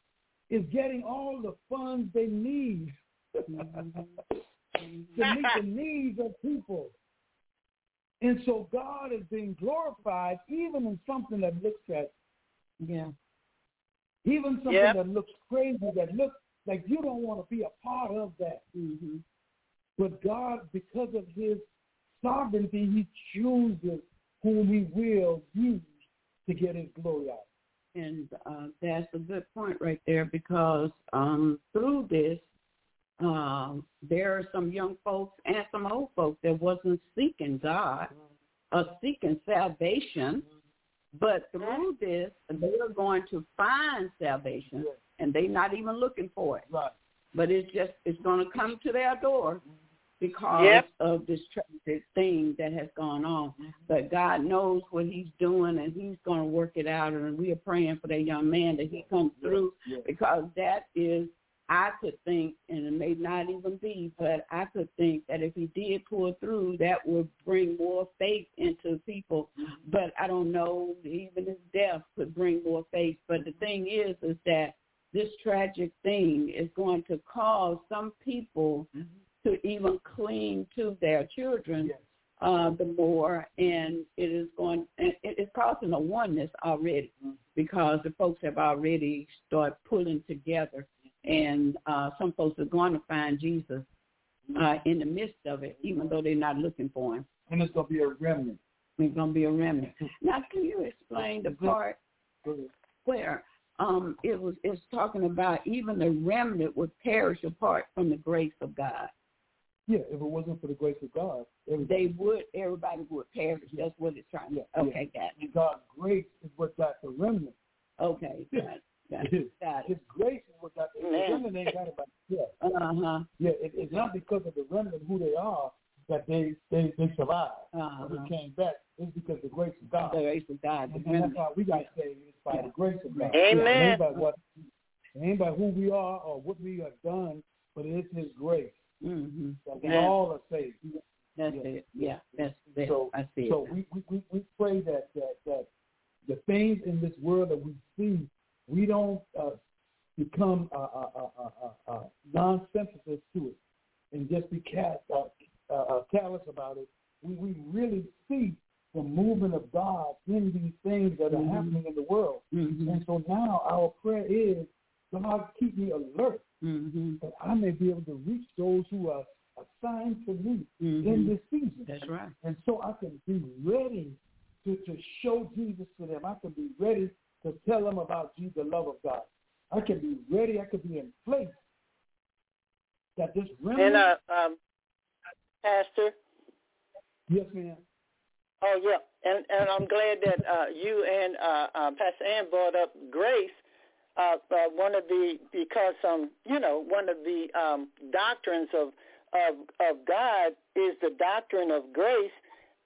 is getting all the funds they need to meet the needs of people. And so God is being glorified even in something that looks at Yeah. Even something Yep. that looks crazy, that looks like you don't want to be a part of that. Mm-hmm. But God, because of his sovereignty, he chooses whom he will use to get his glory out. And uh, that's a good point right there because um, through this, um, there are some young folks and some old folks that wasn't seeking God or seeking salvation, but through this, they are going to find salvation, and they're not even looking for it. Right. But it's just it's going to come to their door mm-hmm. because Yep. of this tragic thing that has gone on. Mm-hmm. But God knows what He's doing, and He's going to work it out. And we are praying for that young man that he comes through Yeah. because that is, I could think, and it may not even be, but I could think that if he did pull through, that would bring more faith into people. But I don't know, even his death could bring more faith. But the thing is, is that this tragic thing is going to cause some people to even cling to their children Yes. uh, the more, and it is going, and it is causing a oneness already because the folks have already started pulling together, and uh, some folks are going to find Jesus uh, in the midst of it, even though they're not looking for him. And it's going to be a remnant. It's going to be a remnant. Now, can you explain the part where um, it was it's talking about even the remnant would perish apart from the grace of God? Yeah, if it wasn't for the grace of God, everything. They would, everybody would perish. That's what it's trying to. Yeah, yeah. Okay, got it. God's grace is what got the remnant. Okay, got it. Got it. His grace is what got the, the remnant. Ain't got it by itself. Uh huh. Yeah, it, it's not because of the remnant who they are that they they they survived Uh or they came back. It's because the grace of God. The grace of God. The And that's remnant. how we got saved. It's by Yeah. the grace of God. Amen. It ain't by what, ain't by who we are or what we have done, but it's His grace Mm-hmm. that we Amen. all are saved. That's Yeah. it. Yeah, that's it. So, I see so it. we, we, we, we pray that, that, that the things in this world that we see, we don't uh, become uh, uh, uh, uh, non-sensitive to it and just be cast, uh, uh, uh, callous about it. We, we really see the movement of God in these things that are Mhm. happening in the world. Mm-hmm. And so now our prayer is, God, keep me alert Mm-hmm. that I may be able to reach those who are assigned to me in Mm-hmm. this season. That's right. And so I can be ready to, to show Jesus to them. I can be ready to tell them about Jesus, the love of God. I can be ready. I can be in place that this remnant. And uh, um, Pastor. Yes, ma'am. Oh yeah, and and I'm glad that uh, you and uh, uh, Pastor Ann brought up grace. Uh, uh, one of the because um you know one of the um, doctrines of of of God is the doctrine of grace,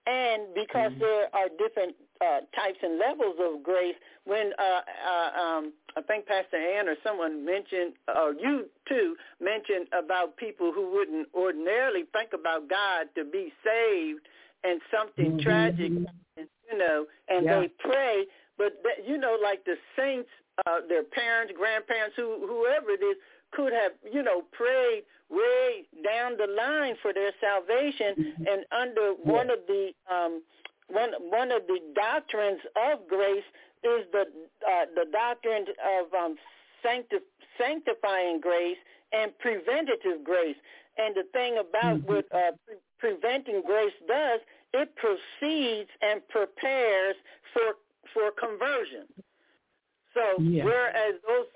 and because mm-hmm. there are different uh, types and levels of grace, when uh, uh, um, I think Pastor Ann or someone mentioned, or you too mentioned about people who wouldn't ordinarily think about God to be saved and something mm-hmm. tragic, you know, and yeah. they pray, but that, you know, like the saints, uh, their parents, grandparents, who whoever it is, could have, you know, prayed way down the line for their salvation, mm-hmm. and under one of the um, one one of the doctrines of grace is the uh, the doctrine of um, sancti- sanctifying grace and preventative grace. And the thing about mm-hmm. what uh, pre- preventing grace does, it proceeds and prepares for for conversion. So yeah. whereas those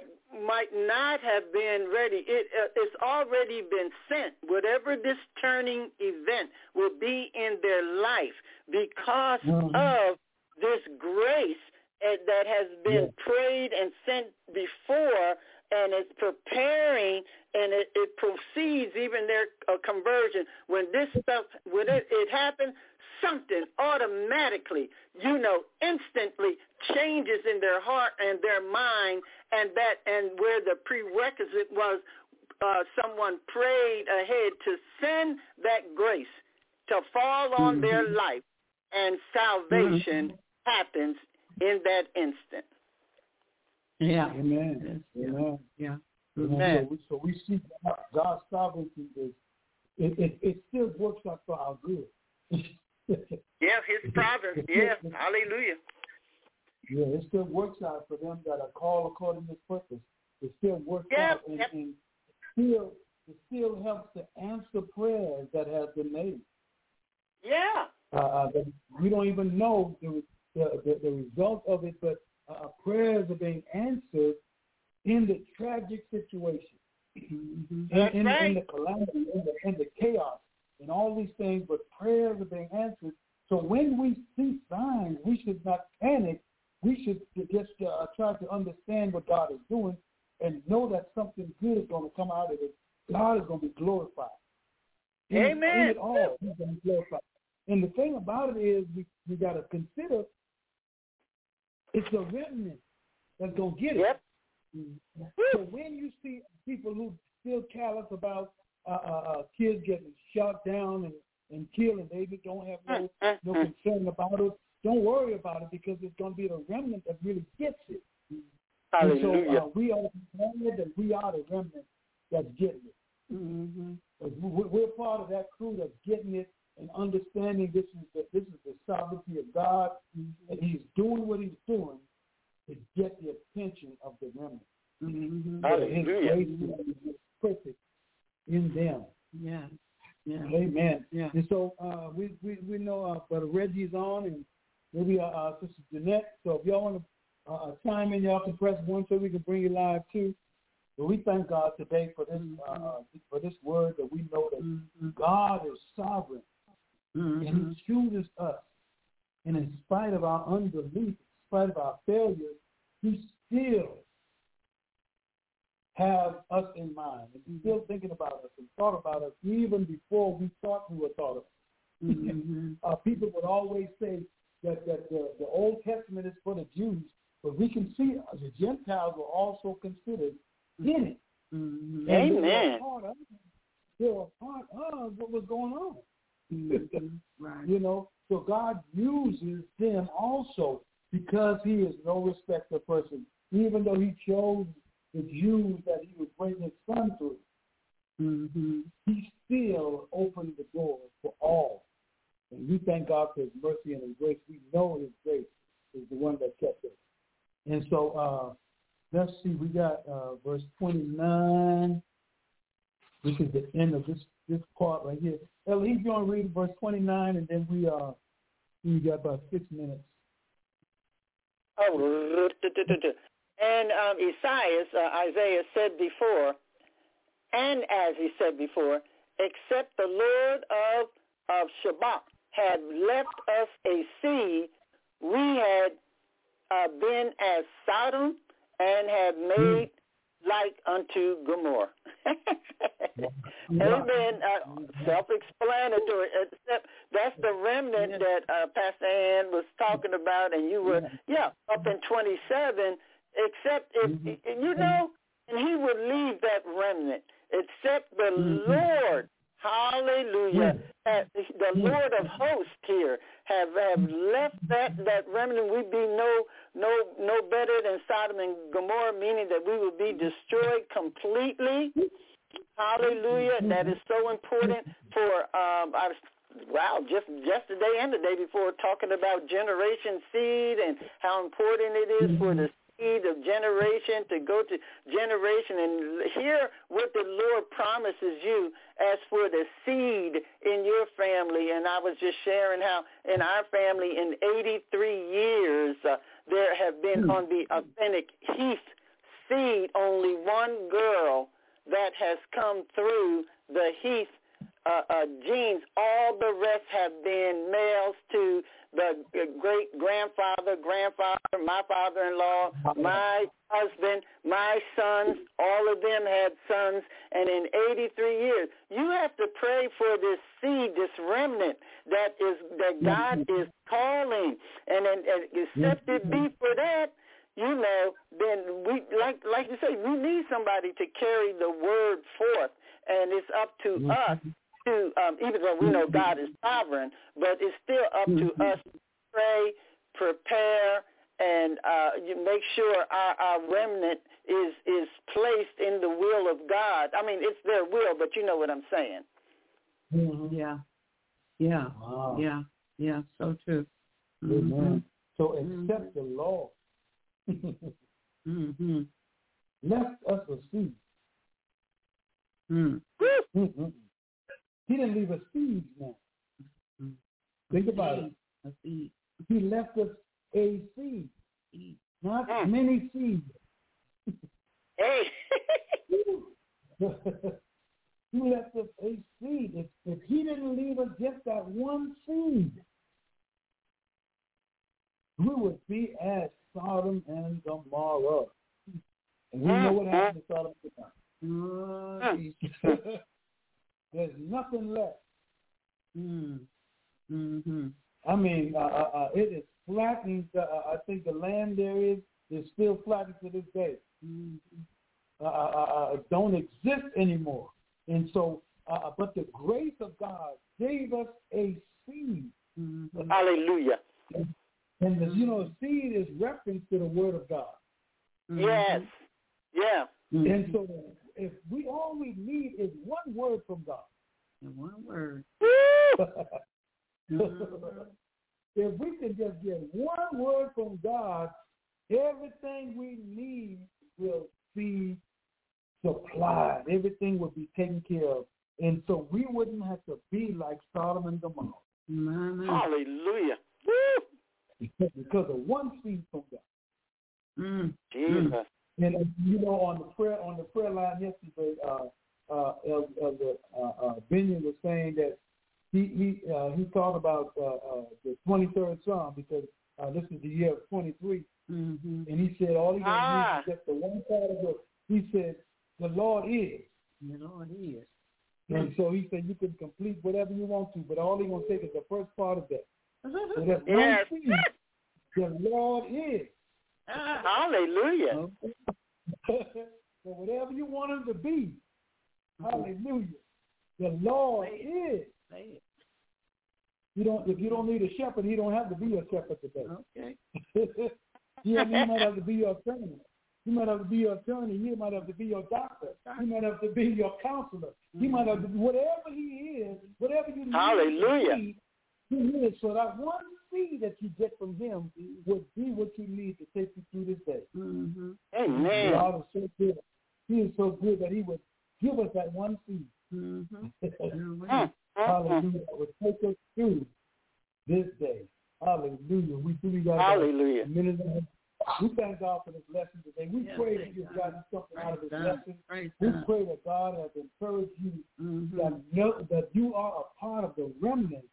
might not have been ready, it, uh, it's already been sent. Whatever this turning event will be in their life because mm-hmm. of this grace uh, that has been yeah. prayed and sent before and it's preparing and it, it proceeds even their uh, conversion. When this stuff, when it, it happens, something automatically, you know, instantly changes in their heart and their mind and that and where the prerequisite was uh, someone prayed ahead to send that grace to fall on mm-hmm. their life and salvation mm-hmm. happens in that instant. Yeah. Amen. Yeah. Yeah. Amen. So, we, so we see God's sovereignty is it, it, it still works out for our good. yeah, his providence. Yeah. Hallelujah. Yeah, it still works out for them that are called according to purpose. It still works out and, yep. and still it still helps to answer prayers that have been made. Yeah. Uh, uh we don't even know the, the, the, result of it, but uh, prayers are being answered in the tragic situation, mm-hmm. in, in, right. in, the calamity, in the, in the chaos, and all these things, but prayers are being answered. So when we see signs, we should not panic we should just uh, try to understand what God is doing and know that something good is going to come out of it. God is going to be glorified. Amen. In it all, He's going to be glorified. And the thing about it is, we we got to consider it's a remnant that's going to get it. Yep. So when you see people who still callous about uh, uh, uh, kids getting shot down and, and killed and they don't have no, no concern about it, don't worry about it because it's going to be the remnant that really gets it. Hallelujah. And so uh, we are the remnant, that we are the remnant that's getting it. Mm-hmm. We're part of that crew that's getting it and understanding this is the, this is the sovereignty of God, mm-hmm. and He's doing what He's doing to get the attention of the remnant. Mm-hmm. Hallelujah. His grace is perfect in them. Yeah. Yeah. Amen. Yeah. And so uh, we, we we know uh, Brother Reggie's on, and maybe uh, uh, Sister Jeanette. So if y'all want to uh, uh, chime in, y'all can press one so we can bring you live too. But we thank God today for this uh, uh for this word that we know that mm-hmm. God is sovereign mm-hmm. and He chooses us. And in spite of our unbelief, in spite of our failures, He still have us in mind. And He's still thinking about us and thought about us even before we thought we were thought of. Mm-hmm. uh, people would always say, that, that the, the Old Testament is for the Jews, but we can see the Gentiles were also considered in it. Mm-hmm. Amen. They were part of what was going on. Mm-hmm. right. You know, so God uses them also because he is no respecter of person. Even though he chose the Jews that he would bring his son through, mm-hmm. he still opened the door for all. And we thank God for his mercy and his grace. We know his grace is the one that kept us. And so uh, let's see, we got uh, verse 29, which is the end of this this part right here. Ellie, you want to read verse 29, and then we uh we got about six minutes. Oh, and um, Isaiah, uh, Isaiah said before, and as he said before, except the Lord of, of Sabaoth had left us a seed, we had uh, been as Sodom and had made like unto Gomorrah. Amen. Uh, self-explanatory. Except that's the remnant that uh, Pastor Ann was talking about, and you were, yeah, up in 27. Except if Mm-hmm. you know, and He would leave that remnant. Except the Mm-hmm. Lord, Hallelujah, the Lord of hosts here have have left that that remnant. We'd be no no no better than Sodom and Gomorrah, meaning that we would be destroyed completely. Hallelujah. That is so important for um I was wow, just yesterday and the day before talking about generation seed and how important it is for the seed of generation to go to generation and hear what the Lord promises you as for the seed in your family. And I was just sharing how in our family in 83 years uh, there have been on the authentic Heath seed only one girl that has come through the Heath uh, uh, genes. All the rest have been males to the great grandfather, grandfather, my father-in-law, my husband, my sons. All of them had sons, and in 83 years, you have to pray for this seed, this remnant that is that God is calling, and, and, and except it be for that, you know, then we like like you say, we need somebody to carry the word forth, and it's up to us to um, even though we know God is sovereign, but it's still up to us to pray, prepare, and uh, you make sure our, our remnant is is placed in the will of God. I mean, it's their will, but you know what I'm saying. Mhm. Yeah. Yeah. Wow. Yeah. Yeah. So true. Amen. So accept the law. Mm-hmm. Left us a seed. Mm. He didn't leave us seeds now. Think about it. He left us a seed, Seed. not Mm. many seeds. Hey. he left us a seed. If, if he didn't leave us just that one seed, we would be as Sodom and Gomorrah. And we know what mm-hmm. happened to Sodom and Gomorrah. Mm. Jesus. There's nothing left. Mm. Mm-hmm. I mean, uh, uh, uh, it is flattening. Uh, uh, I think the land there is is still flattened to this day. Mm-hmm. Uh, uh, uh, uh, don't exist anymore. And so, but the grace of God gave us a seed. Mm-hmm. Hallelujah. And the, you know, seed is reference to the Word of God. Yes. Yeah. Mm-hmm. And so, if we all we need is one word from God. In one word. If we can just get one word from God, everything we need will be supplied. Everything will be taken care of. And so we wouldn't have to be like Sodom and Gomorrah My, my. Hallelujah. Woo! because of one seed from God. Mm. Jesus. And uh, you know, on the prayer on the prayer line yesterday, uh, uh, El, Elder uh, uh, Binion was saying that he he uh, he talked about uh, uh, the 23rd Psalm because uh, this is the year of 23, Mm-hmm. and he said all he Ah. to need is just the one part of the. He said the Lord is, You know it is. and so he said you can complete whatever you want to, but all he gonna take is the first part of that. So that's Yes. one. The Lord is. Hallelujah. so whatever you want him to be, hallelujah. The Lord is. You don't if you don't need a shepherd, he don't have to be a shepherd today. Okay. he, might have to be your attorney. He might have to be your attorney. He might have to be your doctor. He might have to be your counselor. He might have to be whatever he is, whatever you need. Hallelujah. He is. So that one seed that you get from him would be what you need to take you through this day. Mm-hmm. Amen. God is so good. He is so good that he would give us that one seed. Mm-hmm. Mm, mm, mm. Hallelujah. That would take us through this day. Hallelujah. We do got Hallelujah. a We thank God for this lesson today. We Yes, pray that you've gotten something out of this God. lesson. Praise We God. pray that God has encouraged you Mhm. that know that you are a part of the remnant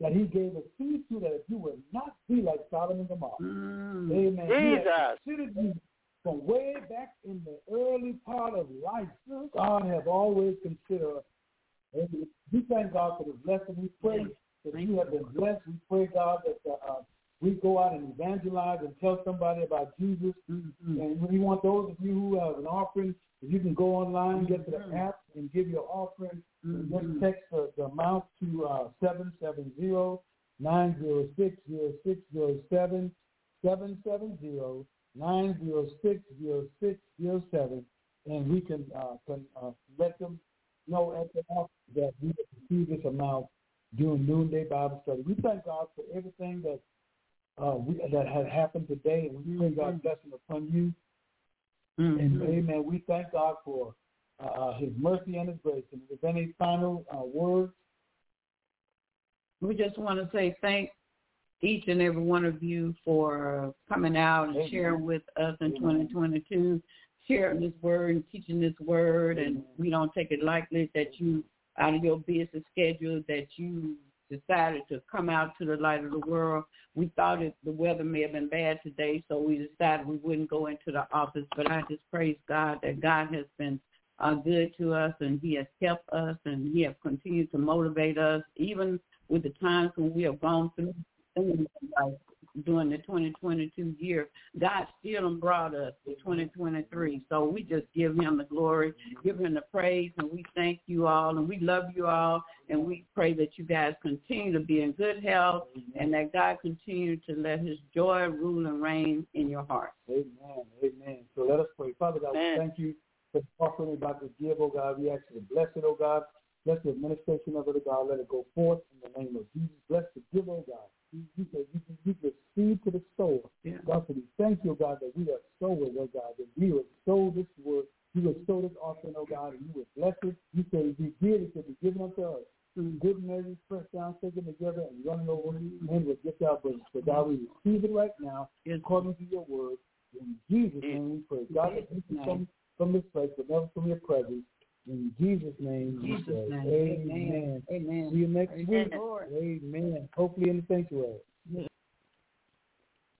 that He gave a seed to, that you will not be like Sodom and Gomorrah. Mm. Amen. He Jesus. considered you from way back in the early part of life. God has always considered. us. Amen. We thank God for this lesson. We pray that you have been blessed. We pray, God, that uh, we go out and evangelize and tell somebody about Jesus. Mhm. And we want those of you who have an offering, if you can go online, get to the Mhm. app, and give your offering. Mhm. Just text the, the amount to uh, 770-906-0607, 770-906-0607, and we can, uh, can uh, let them know at the office that we have received this amount during noonday Bible study. We thank God for everything that uh, we, that has happened today, and we pray God's blessing upon you. And Mhm. amen. We thank God for uh, His mercy and His grace. And if there's any final uh, words, We just want to say thank each and every one of you for coming out and Amen. sharing with us in Amen. 2022, sharing this word and teaching this word. And we don't take it lightly that you, out of your busy schedule, that you decided to come out to the light of the world. We thought it, the weather may have been bad today, so we decided we wouldn't go into the office. But I just praise God that God has been uh, good to us and he has helped us and he has continued to motivate us even with the times when we have gone through things like during the 2022 year. God still brought us to 2023. So we just give him the glory, give him the praise, and we thank you all and we love you all and we pray that you guys continue to be in good health and that God continue to let his joy rule and reign in your heart. Amen. Amen. So let us pray. Father God, Amen. we thank you for offering about to give, oh God. We ask you to bless it, oh God. Bless the administration of it, oh God. Let it go forth in the name of Jesus. Bless the giver, oh God. You, said you, you, you give seed to the sower. Yeah. God, so we thank you, God, that we are sowers, oh God, that we would sow this word. You would sow this offering, oh God, and you would bless it. You if you give, it should be given unto us. Through good measures, pressed down, taken together, and running over, and will get our bosom. So God, we receive it right now, Yes. according to your word. In Jesus' name we pray. God, that you can come from this place, but never from your presence. In Jesus' name In Jesus' name. Amen. Amen. See you next Praise week. Lord. Amen. Hopefully in the sanctuary.